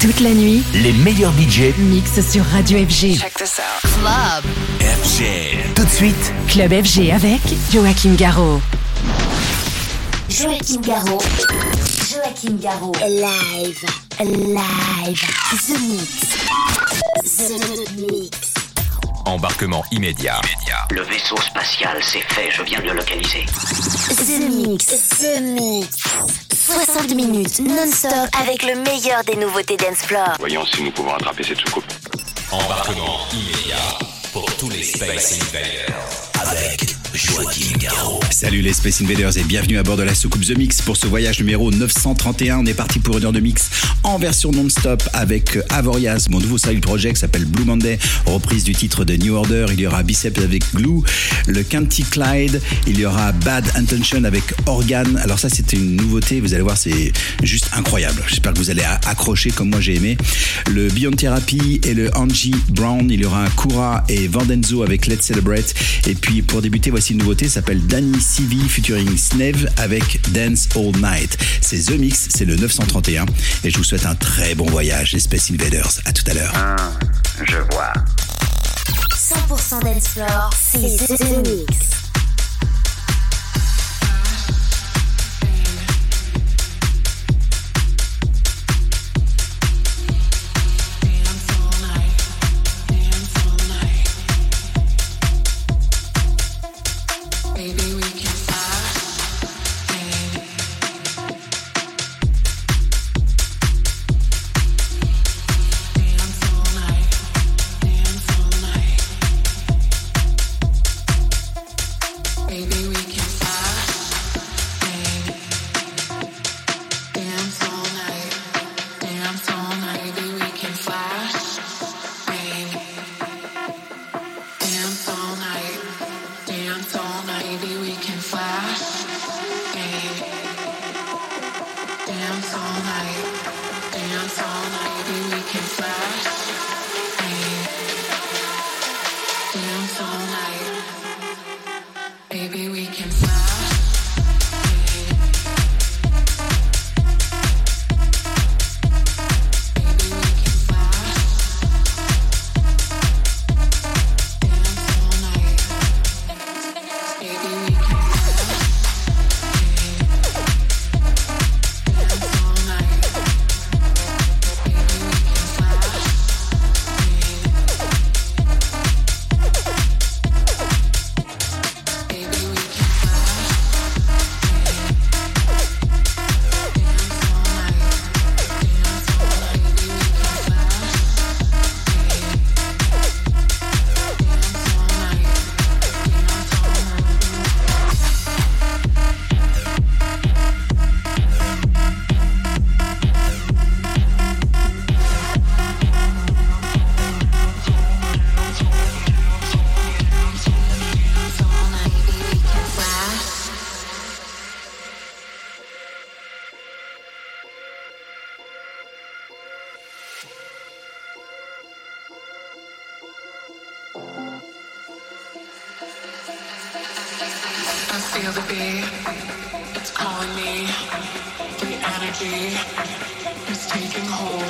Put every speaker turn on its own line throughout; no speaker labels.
Toute la nuit,
Les meilleurs budgets
mix sur Radio FG.
Check this out.
Club.
FG. Tout de suite,
Club FG avec Joachim Garraud.
Joachim Garraud. Joachim Garraud. Live. Live. The Mix. The Mix.
Embarquement immédiat.
Le vaisseau spatial, c'est fait, je viens de le localiser.
The Mix. The Mix. 60 minutes non-stop avec le meilleur des nouveautés floor.
Voyons si nous pouvons attraper cette soucoupe.
Embarquement immédiat pour tous les Space Invaders avec Joaquin Garraud.
Salut les Space Invaders et bienvenue à bord de la soucoupe The Mix pour ce voyage numéro 931. On est parti pour une heure de mix en version non-stop avec Avorias, mon nouveau side project s'appelle Blue Monday, reprise du titre de New Order. Il y aura Biceps avec Glue, le Canty Clyde, il y aura Bad Intention avec Organ. Alors ça c'était une nouveauté, vous allez voir c'est juste incroyable. J'espère que vous allez accrocher comme moi j'ai aimé. Le Beyond Therapy et le Angie Brown, il y aura Kura et Vandenzo avec Let's Celebrate. Et puis pour débuter, voici une nouveauté, ça s'appelle Danny CV featuring Snev avec Dance All Night. C'est The Mix, c'est le 931 et je vous souhaite un très bon voyage les Space Invaders. À tout à l'heure.
Ah, je vois.
100% dance floor. C'est The Mix.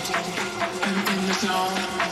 I'm in the zone,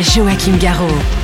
Joachim Garraud.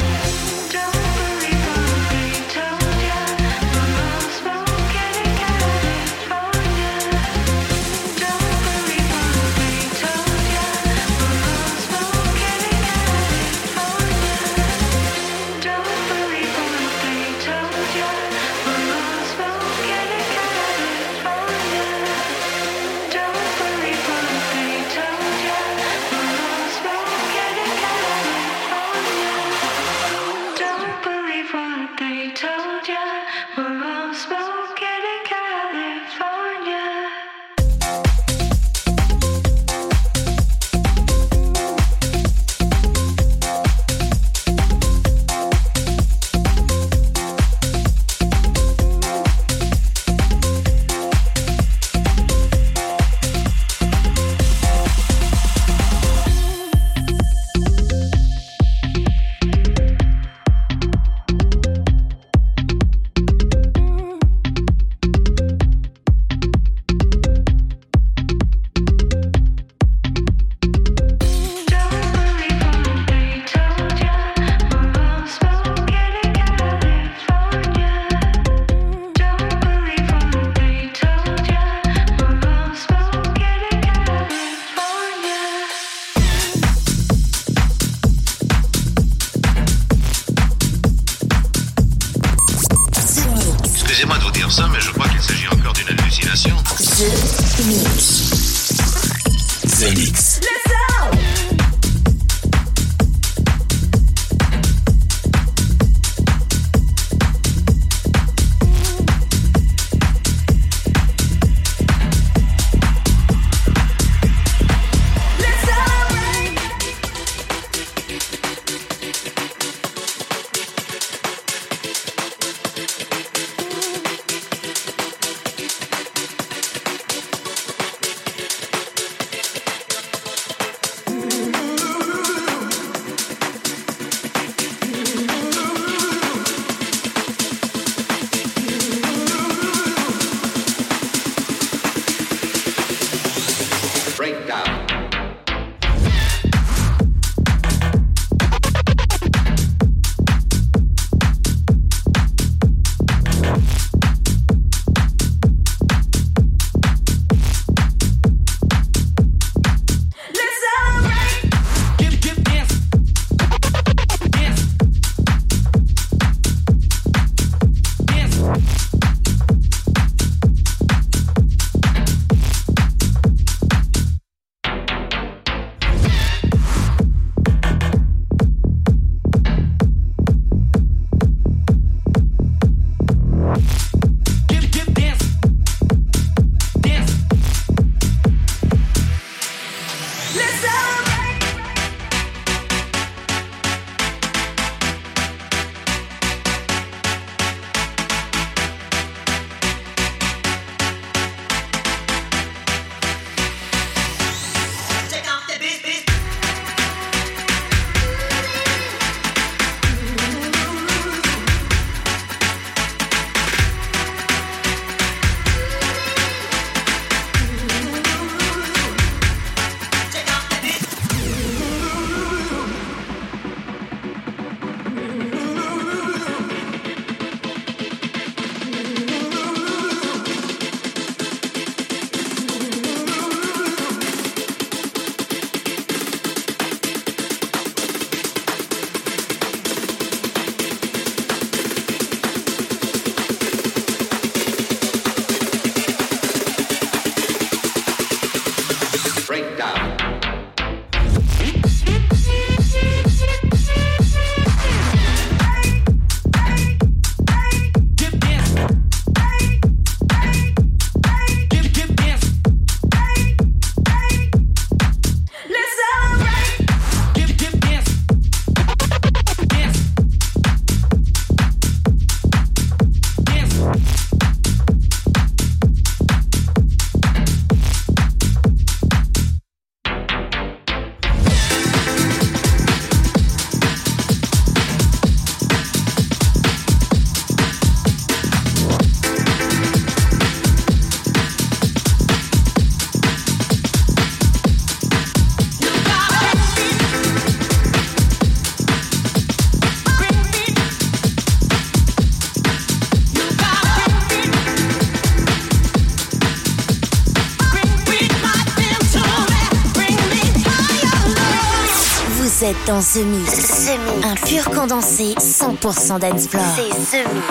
dans The Mix. Un pur condensé 100% dancefloor. C'est The Mix.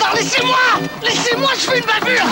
Non, laissez-moi Laissez-moi, je fais une bavure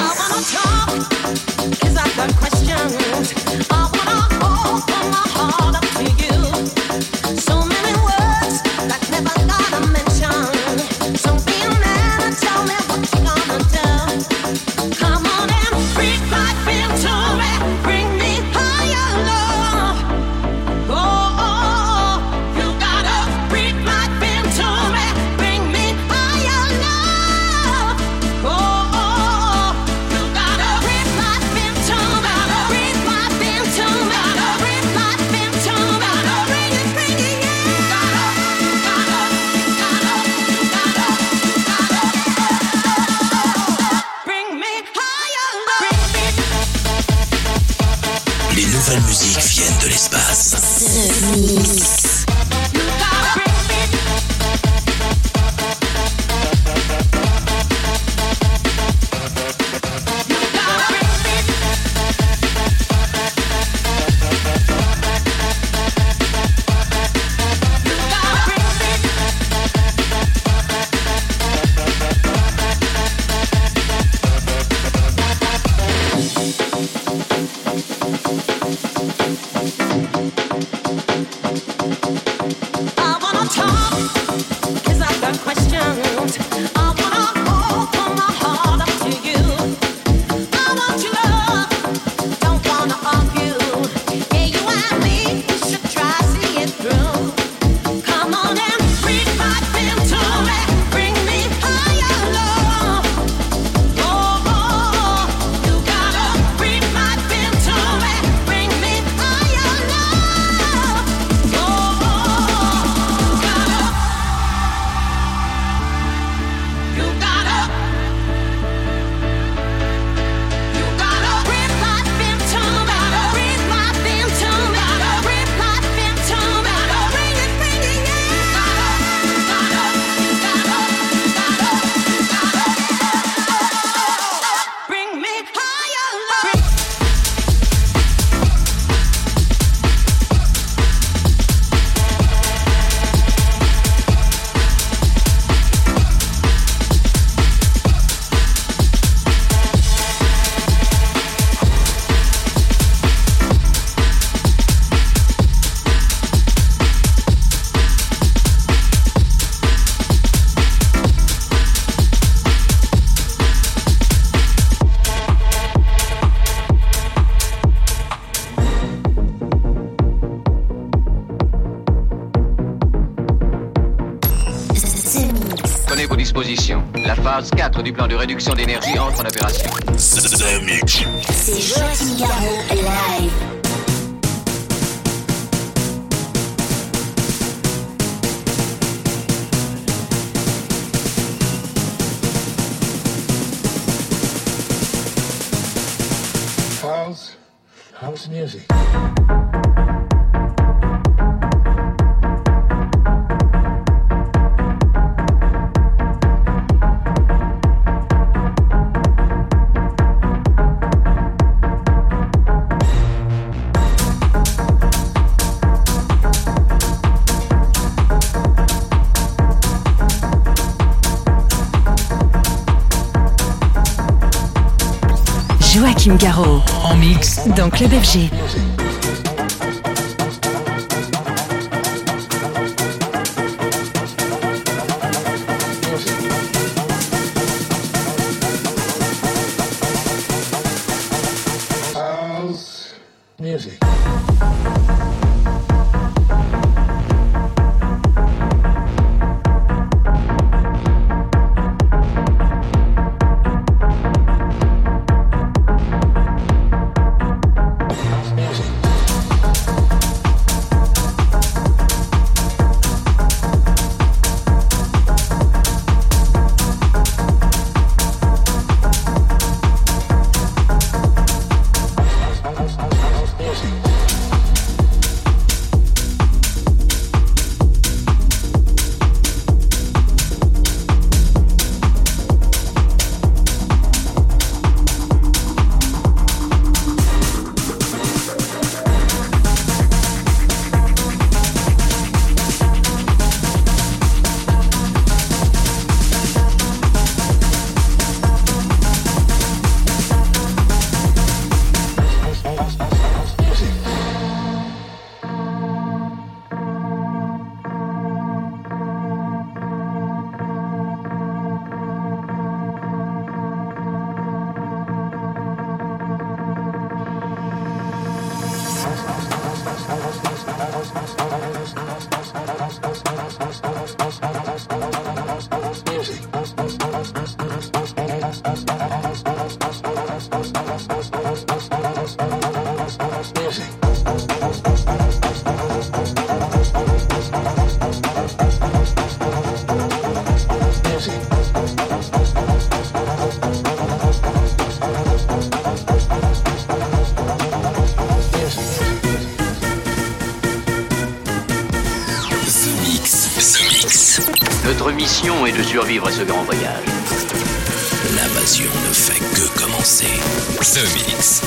La phase 4 du plan de réduction d'énergie entre en opération.
C'est Joachim Garou live.
Kim Garraud. En mix dans Club FG.
Survivre à ce grand voyage.
L'invasion ne fait que commencer. The Mix.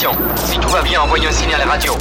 Si tout va bien, envoyez un signal radio.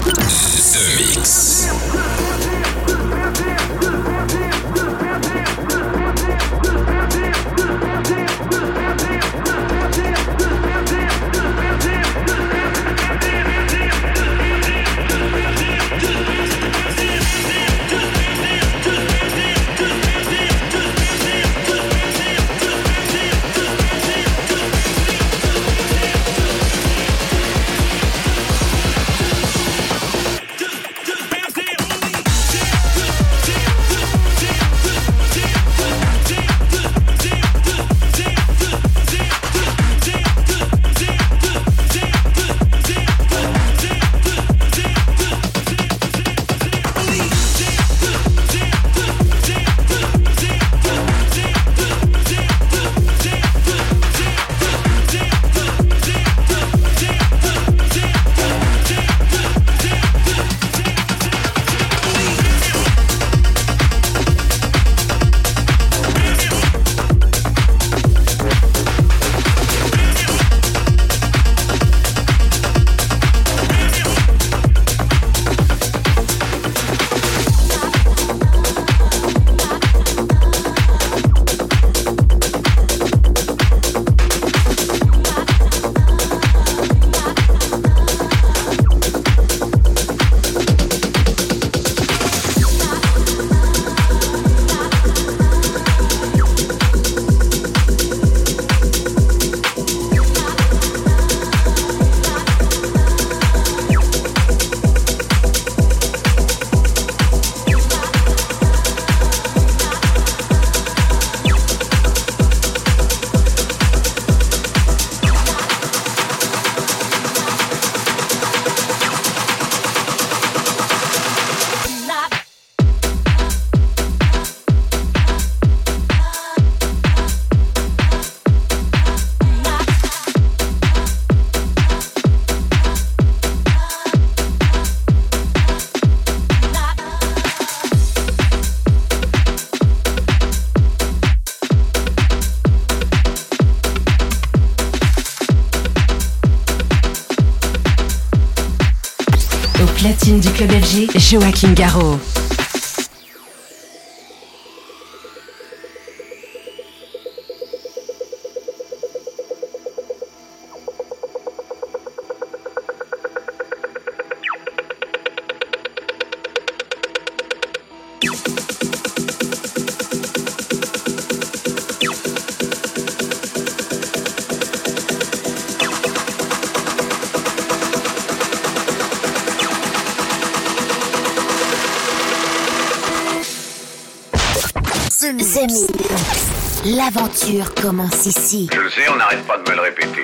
Joachim Garraud.
Commence ici.
Je le sais, on n'arrête pas de me le répéter.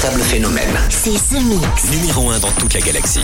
Véritable phénomène.
C'est The Mix.
Numéro 1 dans toute la galaxie.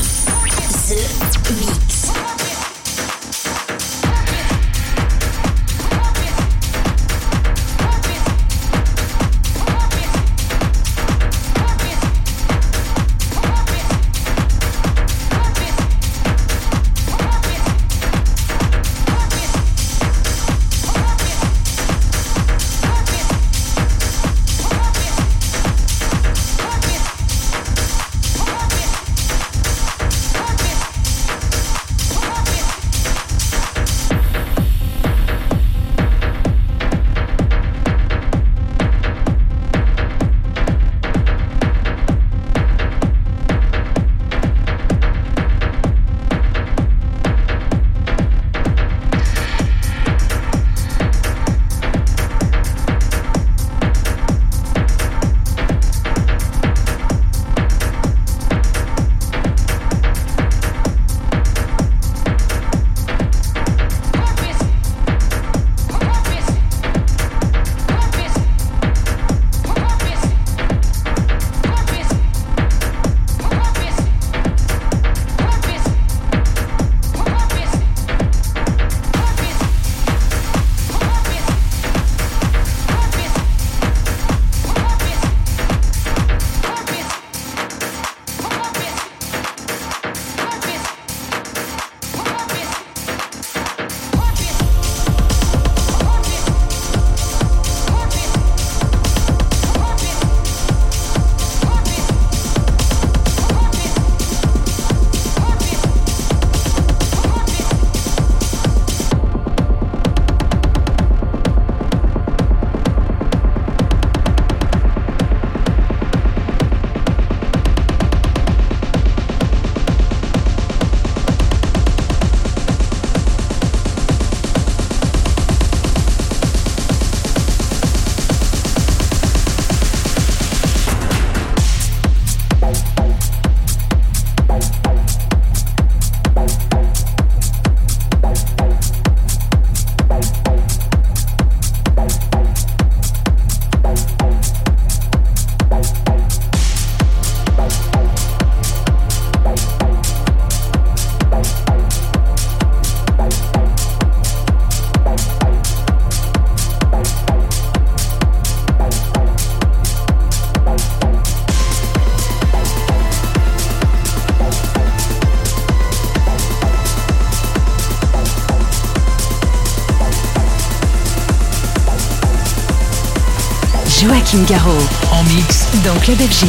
Joachim Garraud. En mix dans Club FG.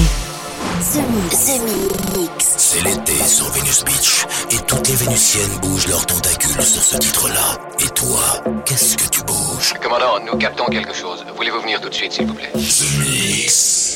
The Mix. The Mix.
C'est l'été sur Venus Beach et toutes les Vénusiennes bougent leurs tentacules sur ce titre-là. Et toi, qu'est-ce que tu bouges?
Commandant, nous captons quelque chose. Voulez-vous venir tout de suite, s'il vous plaît?
The Mix.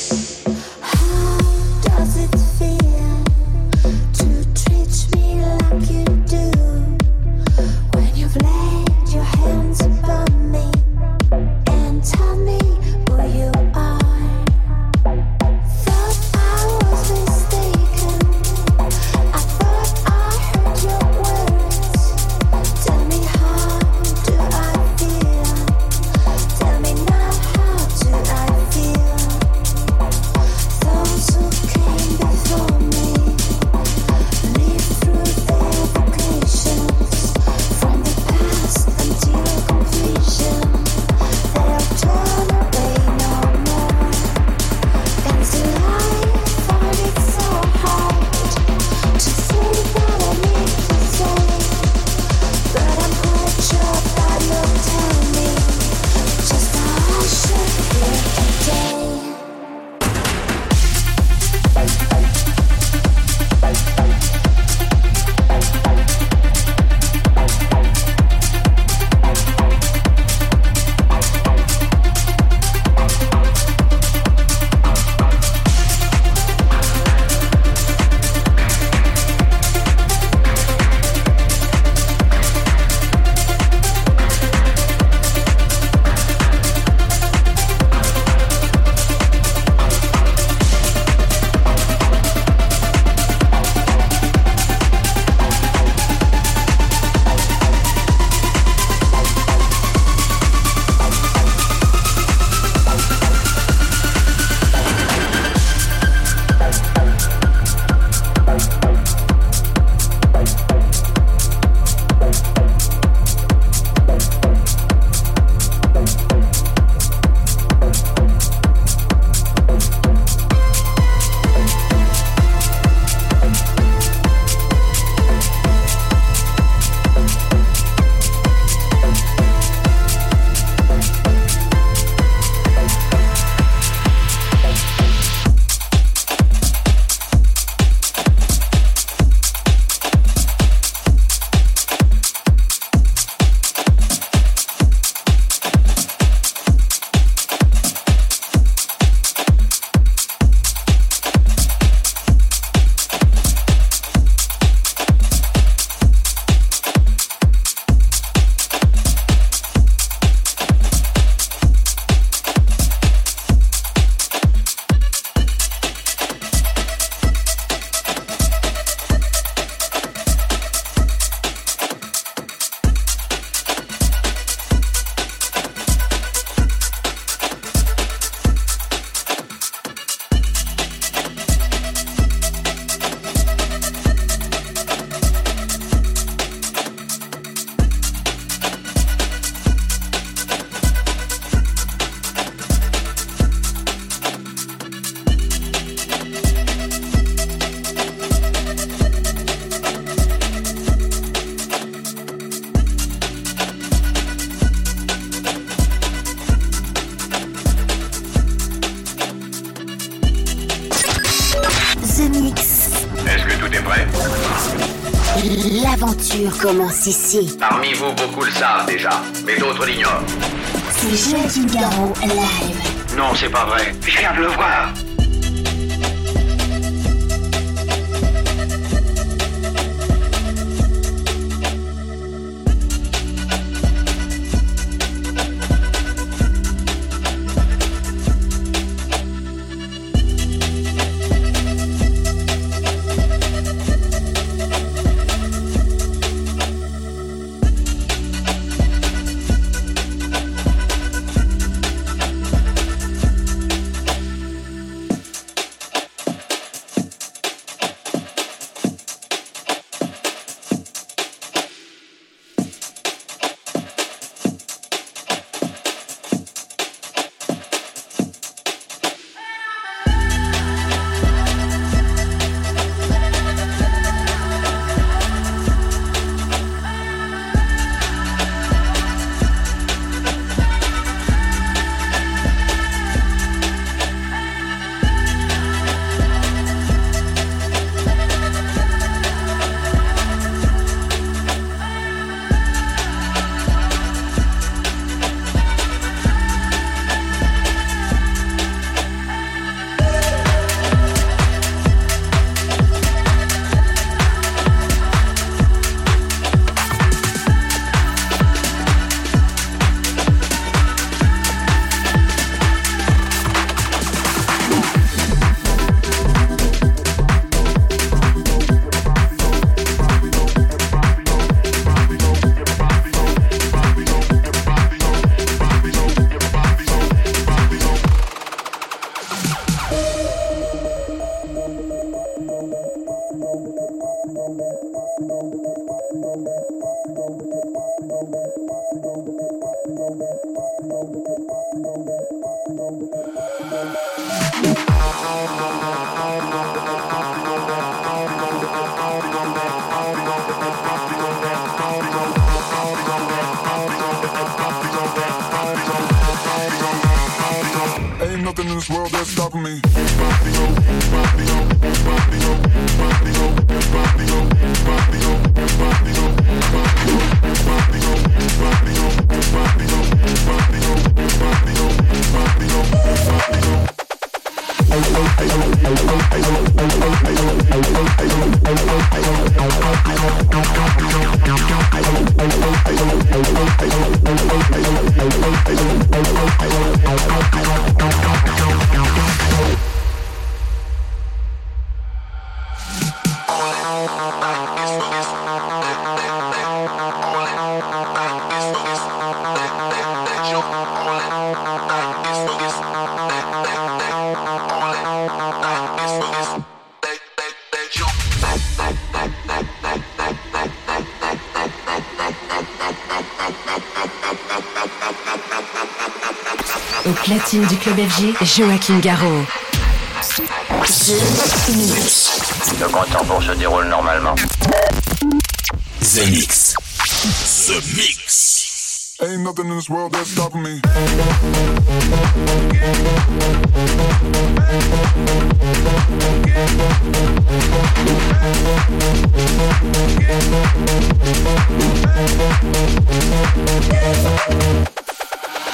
Commence ici.
Parmi vous, beaucoup le savent déjà, mais d'autres l'ignorent.
C'est Joachim Garraud live.
Non, c'est pas vrai. Je viens de le voir.
platine du club FG, Joachim Garraud.
Le compte en bourse se déroule normalement.
The Mix. The Mix.
Ain't nothing in this world that's stopping me.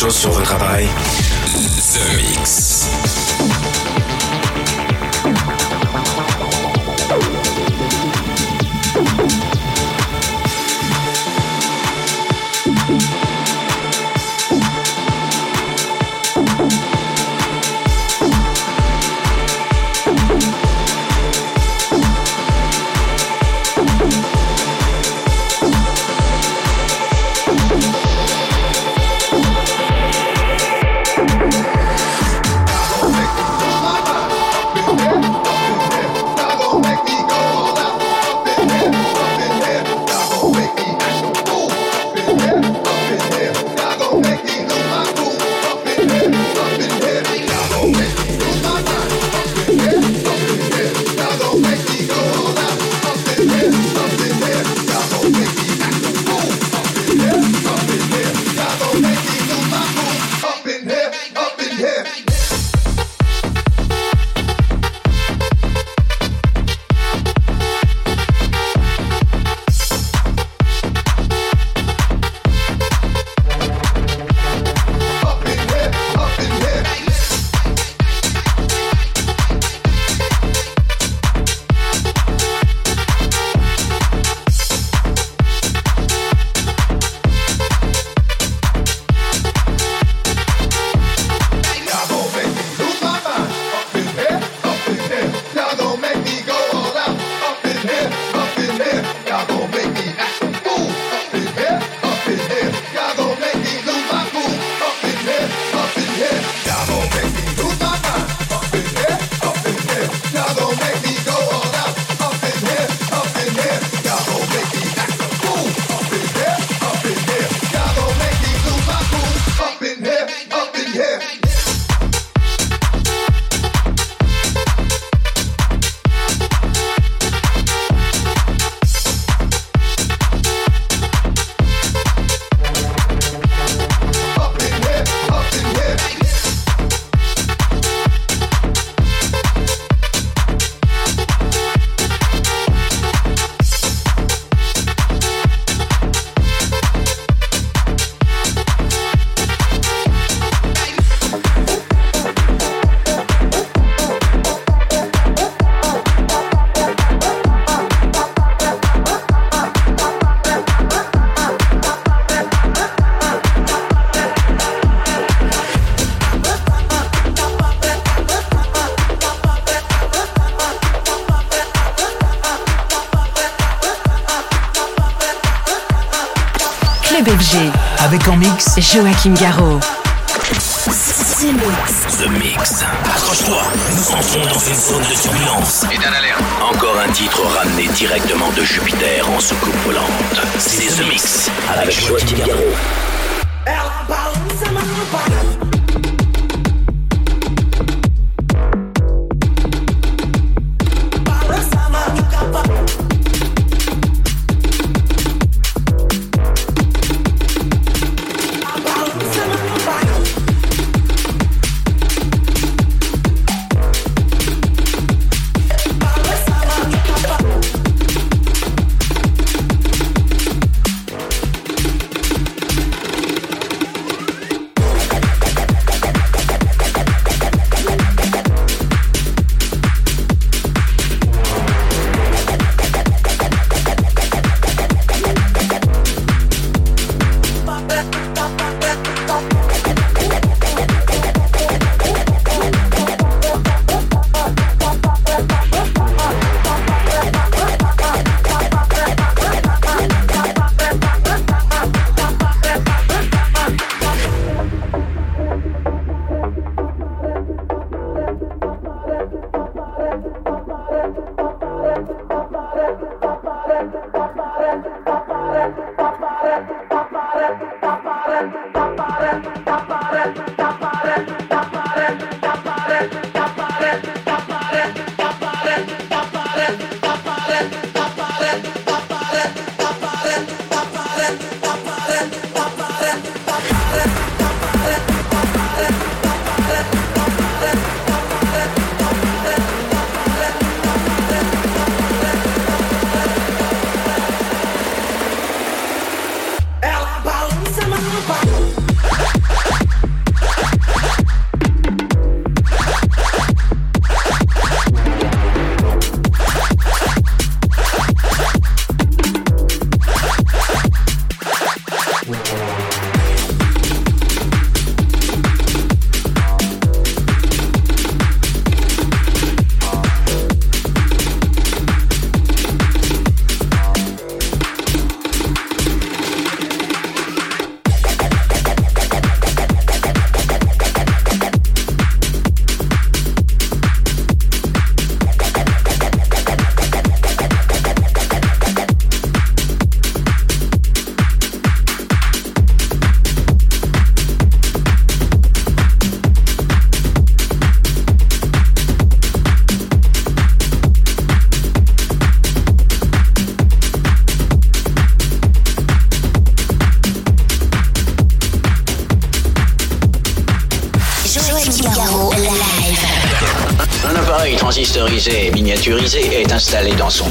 chose sur votre appareil mix
Joachim Garraud.
The Mix. Accroche-toi, nous entrons dans une zone de turbulence.
Et d'un alerte.
Encore un titre ramené directement de Jupiter en soucoupe volante. C'est The Mix avec Joachim Garraud.
Est installé dans son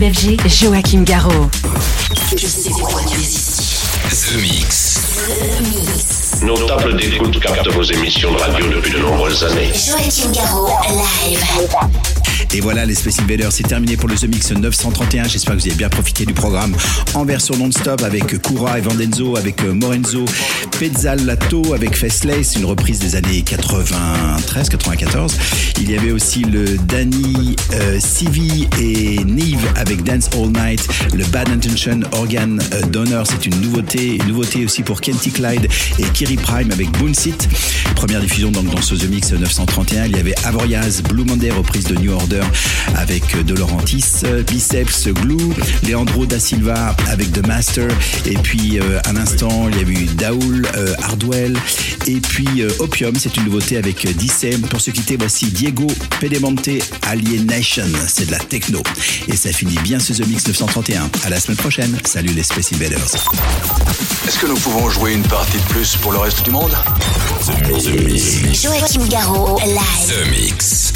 club FG, Joachim Garraud.
Je sais pourquoi tu es ici. The Mix.
The Mix.
Nos tables d'écoute captent vos émissions de radio depuis de nombreuses années.
Joachim Garraud, live.
Et voilà, les Space Invaders, c'est terminé pour le The Mix 931. J'espère que vous avez bien profité du programme en version non-stop avec Kura et Vandenzo, avec euh, Morenzo, Pezzalato, avec Festless, une reprise des années 93-94. Il y avait aussi le Danny euh, Civi et Neve avec Dance All Night, le Bad Intention Organ euh, Donor, c'est une nouveauté, une nouveauté aussi pour Kenty Clyde et Kiri Prime avec Boonsit. Première diffusion donc dans ce The Mix 931. Il y avait Avoriaz, Blue Monday, reprise de New Order avec De Laurentis, Biceps, Glue, Leandro da Silva avec The Master, et puis euh, un instant il y a eu Daoul, euh, Hardwell, et puis euh, Opium, c'est une nouveauté avec euh, Dissem. Pour se quitter, voici Diego Pedemonte Alienation, c'est de la techno. Et ça finit bien ce The Mix 931. À la semaine prochaine. Salut les Space Invaders.
Est-ce que nous pouvons jouer une partie de plus pour le reste du monde?
The Mix.
Joachim Garraud, live.
The Mix.